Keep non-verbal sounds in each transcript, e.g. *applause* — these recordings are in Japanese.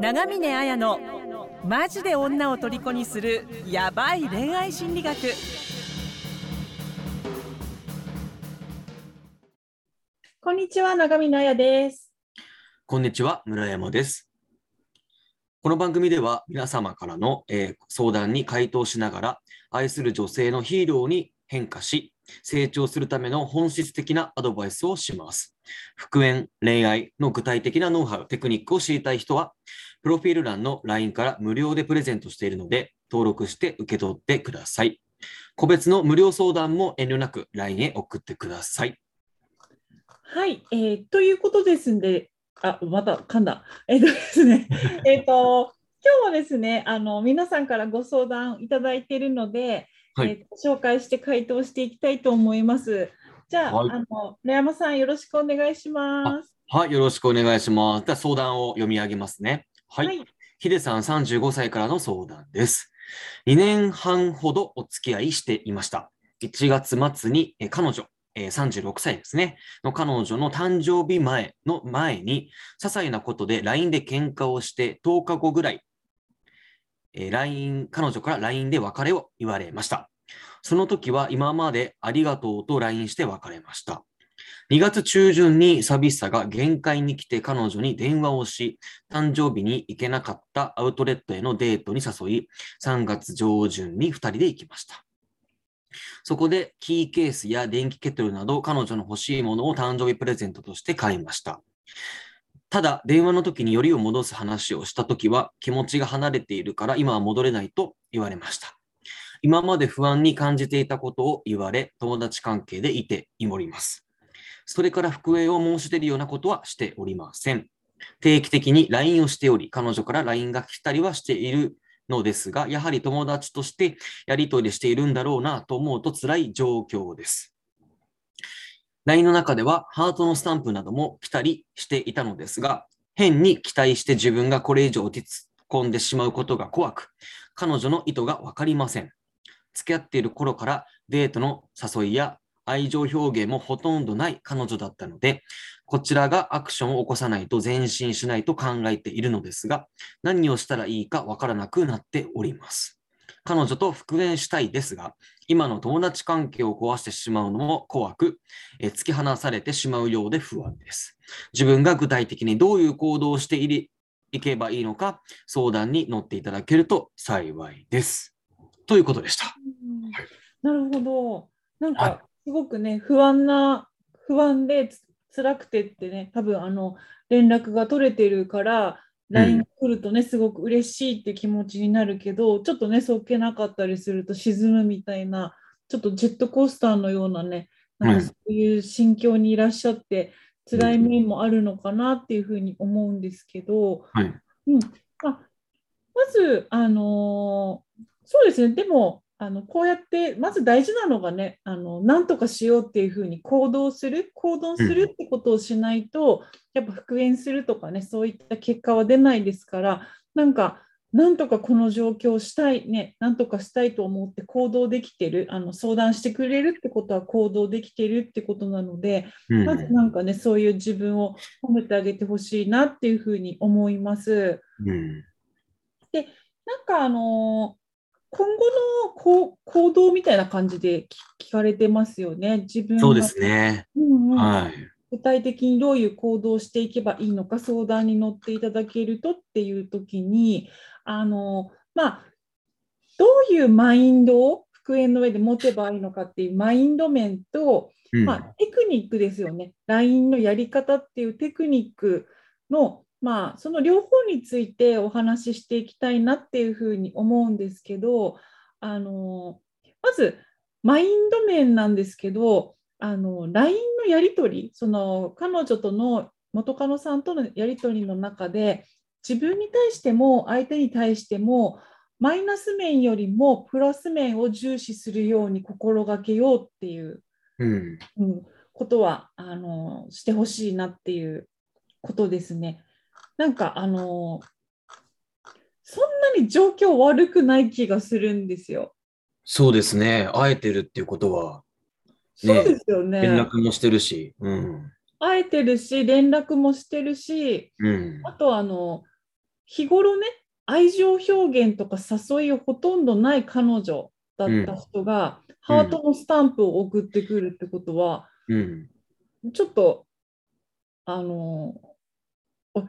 長峰綾のマジで女を虜にするヤバい恋愛心理学こんにちは、長見彩です。こんにちは、村山です。この番組では皆様からの、えー相談に回答しながら、愛する女性のヒーローに変化し、成長するための本質的なアドバイスをします。復縁、恋愛の具体的なノウハウ、テクニックを知りたい人は、プロフィール欄の LINE から無料でプレゼントしているので、登録して受け取ってください。個別の無料相談も遠慮なく LINE へ送ってください。はい、えーということですんで、あ、また噛んだ。えっ、とですね、*laughs* えっと、今日はですね、あの、皆さんからご相談いただいているので、はいえー紹介して回答していきたいと思います。じゃあ、はいあの、村山さんよろしくお願いします。はい、よろしくお願いします。では相談を読み上げますね。はい。はいヒデさん35歳からの相談です。2年半ほどお付き合いしていました。1月末にえ彼女、えー36歳ですね、の彼女の誕生日前の前に、些細なことで LINE で喧嘩をして10日後ぐらい、えー LINE、彼女から LINE で別れを言われました。その時は今までありがとうと LINE して別れました。2月中旬に寂しさが限界に来て彼女に電話をし、誕生日に行けなかったアウトレットへのデートに誘い、3月上旬に2人で行きました。そこでキーケースや電気ケトルなど彼女の欲しいものを誕生日プレゼントとして買いました。ただ、電話の時によりを戻す話をした時は気持ちが離れているから今は戻れないと言われました。今まで不安に感じていたことを言われ、友達関係でいております。それから復縁を申し出るようなことはしておりません。定期的に LINE をしており、彼女から LINE が来たりはしているのですが、やはり友達としてやり取りしているんだろうなと思うと辛い状況です。LINE の中ではハートのスタンプなども来たりしていたのですが、変に期待して自分がこれ以上落ち込んでしまうことが怖く、彼女の意図がわかりません。付き合っている頃からデートの誘いや愛情表現もほとんどない彼女だったので、こちらがアクションを起こさないと前進しないと考えているのですが、何をしたらいいかわからなくなっております。彼女と復縁したいですが、今の友達関係を壊してしまうのも怖く、えー突き放されてしまうようで不安です。自分が具体的にどういう行動をしていけばいいのか、相談に乗っていただけると幸いです。ということでした。なるほど。なんはいか、すごくね、不安な、不安でつ辛くてってね、多分あの、連絡が取れてるから、LINE が来るとね、すごく嬉しいって気持ちになるけど、ちょっとね、そっけなかったりすると沈むみたいな、ちょっとジェットコースターのようなね、なんかそういう心境にいらっしゃって、辛い面もあるのかなっていうふうに思うんですけど、はい。うん、あまず、あのーそうですね、でも、あのこうやって、まず大事なのがね、あのなんとかしようっていうふうに行動する、行動するってことをしないと、やっぱ復縁するとかね、そういった結果は出ないですから、なんか、なんとかこの状況をしたい、ね、なんとかしたいと思って行動できてる、あの相談してくれるってことは行動できてるってことなので、うんまずなんかね、そういう自分を褒めてあげてほしいなっていうふうに思います。うんなんかあのー今後のこう行動みたいな感じで聞聞かれてますよね。自分がそうですね。うんうんはい。具体的にどういう行動をしていけばいいのか相談に乗っていただけるとっていう時にあのまあどういうマインドを復縁の上で持てばいいのかっていうマインド面と、うんまあ、テクニックですよね。LINE のやり方っていうテクニックの、まあ、その両方についてお話ししていきたいなっていうふうに思うんですけど、あのまず、マインド面なんですけど、あの LINE のやり取り、その彼女との元カノさんとのやり取りの中で、自分に対しても相手に対しても、マイナス面よりもプラス面を重視するように心がけようっていううん。うん、ことはあのしてほしいなっていうことですね。なんかあのそんなに状況悪くない気がするんですよ。そうですね。会えてるっていうことは、そうねですよね。連絡もしてるし。うん。会えてるし、連絡もしてるし、うん。あとあの、日頃ね愛情表現とか誘いをほとんどない彼女だった人が、うんハートのスタンプを送ってくるってことは、うん。ちょっとあのあ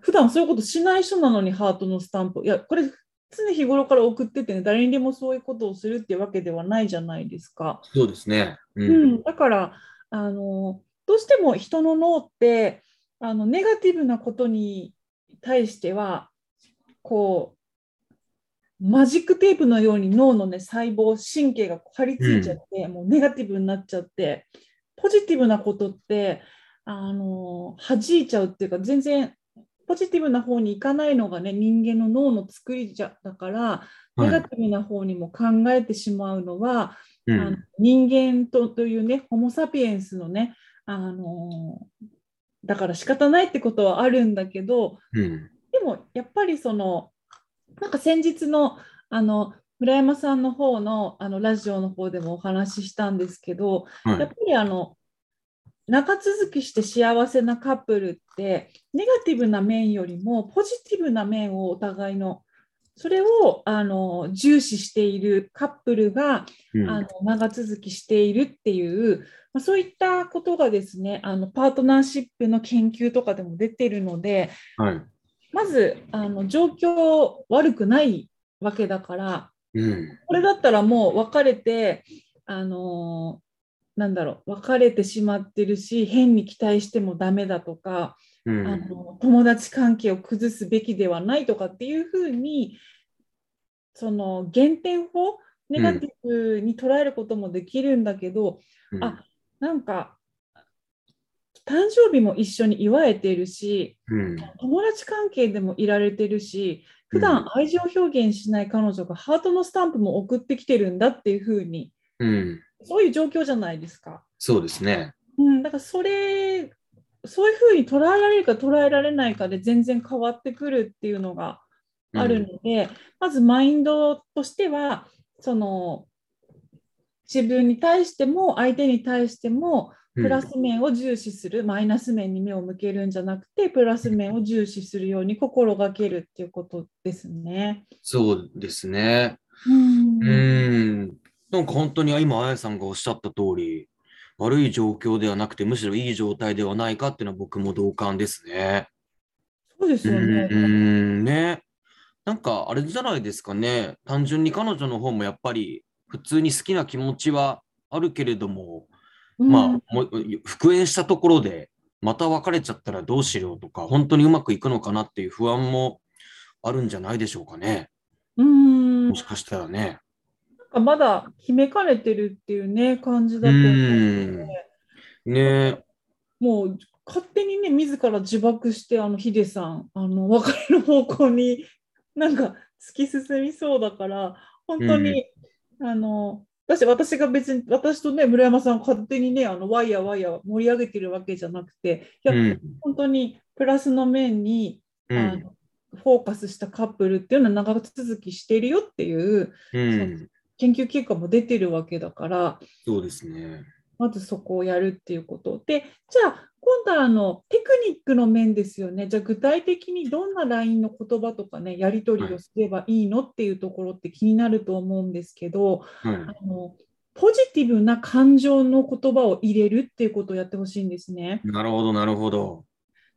普段そういうことしない人なのにハートのスタンプいやこれ常日頃から送っててね誰にでもそういうことをするっていうわけではないじゃないですか。そうですね。う。うんん、だからあのどうしても人の脳ってあのネガティブなことに対してはこうマジックテープのように脳の、ね、細胞神経が張り付いちゃって、もうネガティブになっちゃってポジティブなことってあの弾いちゃうっていうか全然ポジティブな方に行かないのがね人間の脳の作りじゃだからネガティブな方にも考えてしまうのは、うあのん。人間とというね、ホモ・サピエンスのね、あのだから仕方ないってことはあるんだけど、うん。でもやっぱりその、なんか先日のあの村山さんの方のあのラジオの方でもお話ししたんですけど、はいやっぱ。りあの長続きして幸せなカップルって、ネガティブな面よりもポジティブな面をお互いの、それをあの重視しているカップルがうんあの長続きしているっていう、まあ、そういったことがですねあのパートナーシップの研究とかでも出てるのではい。まずあの状況悪くないわけだからうん。これだったらもう別れてあのなんだろう別れてしまってるし変に期待してもダメだとか、うん。あの友達関係を崩すべきではないとかっていうふうにその減点法ネガティブに捉えることもできるんだけど、うんあなんか誕生日も一緒に祝えてるしうん。友達関係でもいられてるし普段愛情表現しない彼女がハートのスタンプも送ってきてるんだっていうふうにうん。そういう状況じゃないですか。そうですね。うん、だからそれそういうふうに捉えられるか捉えられないかで全然変わってくるっていうのがあるので、まずマインドとしてはその自分に対しても相手に対してもうんプラス面を重視する、マイナス面に目を向けるんじゃなくてプラス面を重視するように心がけるっていうことですね。そうですね。うんうん。なんか本当に今、あやさんがおっしゃった通り、悪い状況ではなくて、むしろいい状態ではないかっていうのは僕も同感ですね。そうですよね。うん、ね。なんかあれじゃないですかね。単純に彼女の方もやっぱり普通に好きな気持ちはあるけれども、うんまあ、もう復縁したところでまた別れちゃったらどうしようとか、本当にうまくいくのかなっていう不安もあるんじゃないでしょうかね。うんもしかしたらね。かまだ決めかねてるっていうね感じだと思うので。ね。もう勝手にね自ら自爆してあのヒデさんあの別れの方向に *laughs* なんか突き進みそうだから本当に、あの私私が別に私とね村山さん勝手にねあのワイヤーワイヤー盛り上げてるわけじゃなくていや、うん。本当にプラスの面に、うん。あのフォーカスしたカップルっていうのは長続きしているよっていううん。研究結果も出てるわけだからそうですね。まずそこをやるっていうことで、じゃあ今度はあのテクニックの面ですよね。じゃあ具体的にどんな LINE の言葉とかね、やり取りをすればいいのっていうところって気になると思うんですけど、はい。あのポジティブな感情の言葉を入れるっていうことをやってほしいんですね。なるほど、なるほど。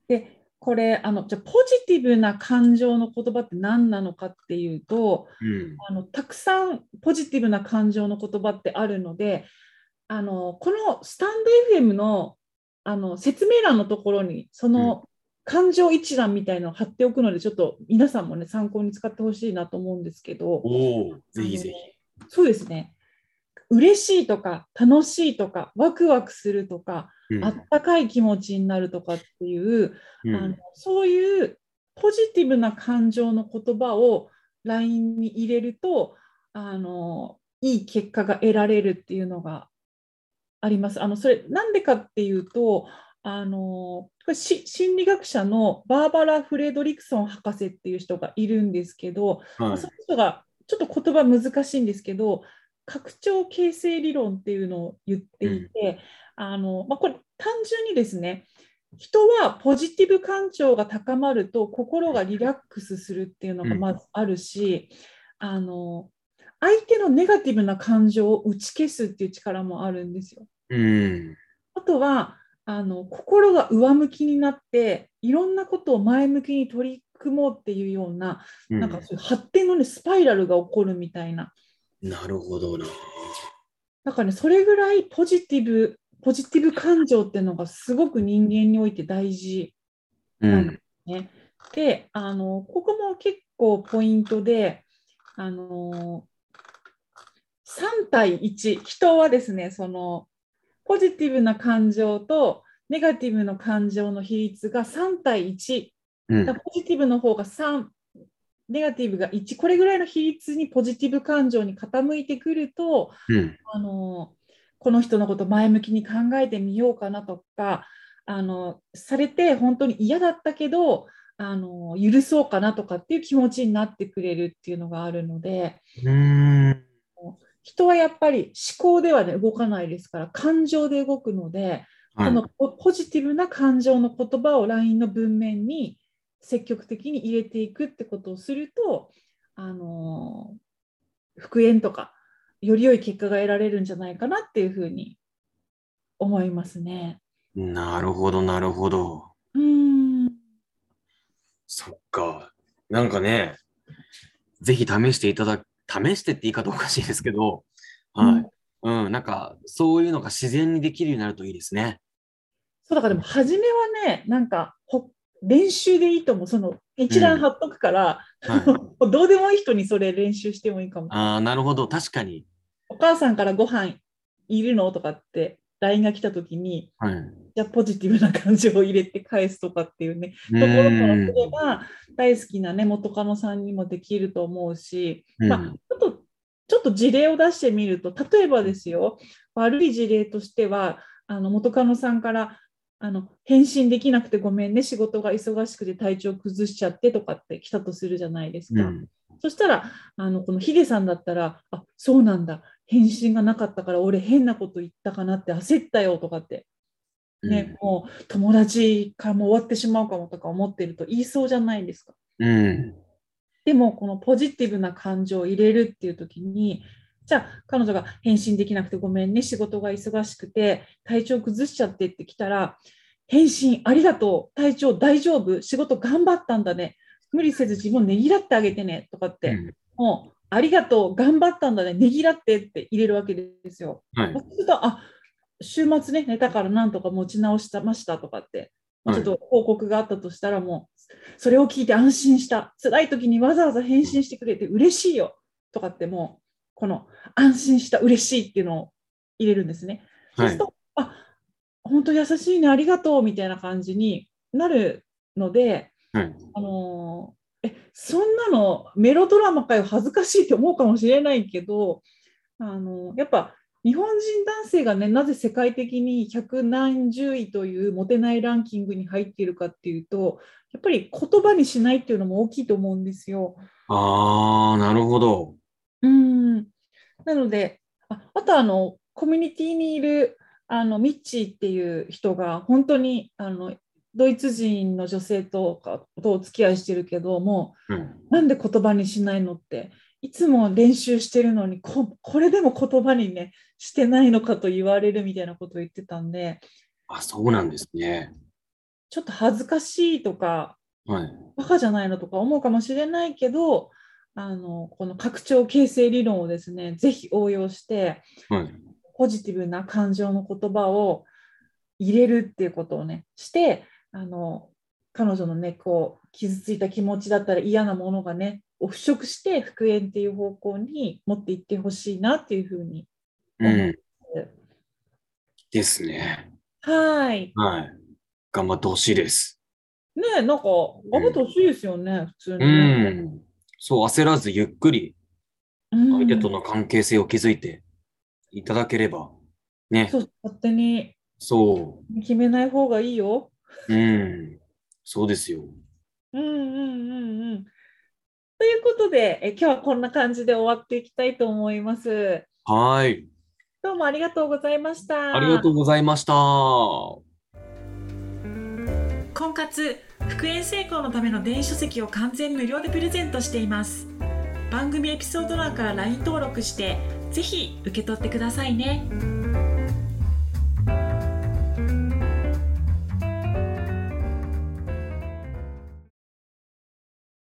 で、これあのじゃあポジティブな感情の言葉って何なのかっていうと、うん。あのたくさんポジティブな感情の言葉ってあるのであのこのスタンド FM のあの説明欄のところにその感情一覧みたいなのを貼っておくのでちょっと皆さんもね参考に使ってほしいなと思うんですけどおお、ぜひぜあのそうですね嬉しいとか楽しいとかワクワクするとか、ひ。うんあったかい気持ちになるとかっていううんあのそういうポジティブな感情の言葉を LINE に入れるとあのいい結果が得られるっていうのがあります。あのそれなんでかっていうとあのこれし心理学者のバーバラ・フレドリクソン博士っていう人がいるんですけど、はいその人がちょっと言葉難しいんですけど拡張形成理論っていうのを言っていて、あのまあ、これ単純にですね人はポジティブ感情が高まると心がリラックスするっていうのがまずあるし、うん、あの相手のネガティブな感情を打ち消すっていう力もあるんですよ。うん、あとはあの心が上向きになっていろんなことを前向きに取り組もうっていうようなうん、なんかそういう発展の、ね、スパイラルが起こるみたいな。なるほどな。だからねそれぐらいポジティブポジティブ感情っていうのがすごく人間において大事なんですね。うん、であのここも結構ポイントであの3対1人はですねそのポジティブな感情とネガティブの感情の比率が3対1、うん、ポジティブの方が3ネガティブが1これぐらいの比率にポジティブ感情に傾いてくると、うん、あのこの人のこと前向きに考えてみようかなとかあのされて本当に嫌だったけどあの許そうかなとかっていう気持ちになってくれるっていうのがあるので人はやっぱり思考では、ね、動かないですから感情で動くので、はい、このポジティブな感情の言葉を LINE の文面に積極的に入れていくってことをするとあの復縁とかより良い結果が得られるんじゃないかなっていうふうに思いますね。なるほど、なるほど。うん。そっか。なんかね、ぜひ試していただ試してって言い方おかしいですけど、はい。うん、うん、なんか、そういうのが自然にできるようになるといいですね。そうだからでも、初めはね、なんかほ、練習でいいと思う。その、一覧貼っとくから、うんはい、*laughs* どうでもいい人にそれ練習してもいいかも。ああ、なるほど。確かに。お母さんからご飯いるの？とかって LINE が来た時に、はい、じゃあポジティブな感情を入れて返すとかっていうねところからすれば大好きな、ね、元カノさんにもできると思うし、まあ、ちょっとちょっと事例を出してみると例えばですよ悪い事例としてはあの元カノさんからあの返信できなくてごめんね仕事が忙しくて体調崩しちゃってとかって来たとするじゃないですか。うん、そしたらあのこのヒデさんだったらあそうなんだ。返信がなかったから俺変なこと言ったかなって焦ったよとかって、ね、うん、もう友達からも終わってしまうかもとか思ってると言いそうじゃないですか。うん、でもこのポジティブな感情を入れるっていう時にじゃあ彼女が返信できなくてごめんね仕事が忙しくて体調崩しちゃってって来たら返信ありがとう体調大丈夫仕事頑張ったんだね。無理せず自分ねぎらってあげてねとかって、うん、もうありがとう、頑張ったんだね、ねぎらってって入れるわけですよ。はい、そうすると、あ週末ね、寝たからなんとか持ち直したましたとかって、ちょっと報告があったとしたら、もう、それを聞いて安心した、辛い時にわざわざ返信してくれて嬉しいよ。とかって、もう、この安心した、嬉しいっていうのを入れるんですね。そうすると、あ本当優しいね、ありがとうみたいな感じになるので、はい、あのえそんなのメロドラマかよ恥ずかしいって思うかもしれないけどあのやっぱ日本人男性がねなぜ世界的に百何十位というモテないランキングに入っているかっていうとやっぱり言葉にしないっていうのも大きいと思うんですよ。ああなるほど。うん。なのでああとあのコミュニティにいるあのミッチーっていう人が本当にあのドイツ人の女性とかとお付き合いしてるけども、うん、なんで言葉にしないのっていつも練習してるのにここれでも言葉にねしてないのかと言われるみたいなことを言ってたんであそうなんですね。ちょっと恥ずかしいとか、はい、バカじゃないのとか思うかもしれないけどあのこの拡張形成理論をですねぜひ応用して、はい、ポジティブな感情の言葉を入れるっていうことをねしてあの彼女のねこう傷ついた気持ちだったら嫌なものがねを払拭して復縁っていう方向に持っていってほしいなっていうふうに思います。うん、ですね。はい。はい。頑張ってほしいです。ねなんか頑張ってほしいですよね、うん、普通に、ね、うん。そう、焦らずゆっくり相手との関係性を築いていただければ、ね。そう、勝手に。そう。決めない方がいいよ。うん、そうですよ。うんうんうんうん。ということで、え今日はこんな感じで終わっていきたいと思います。はい。どうもありがとうございました。ありがとうございました。婚活復縁成功のための電子書籍を完全無料でプレゼントしています。番組エピソード欄から LINE 登録してぜひ受け取ってくださいね。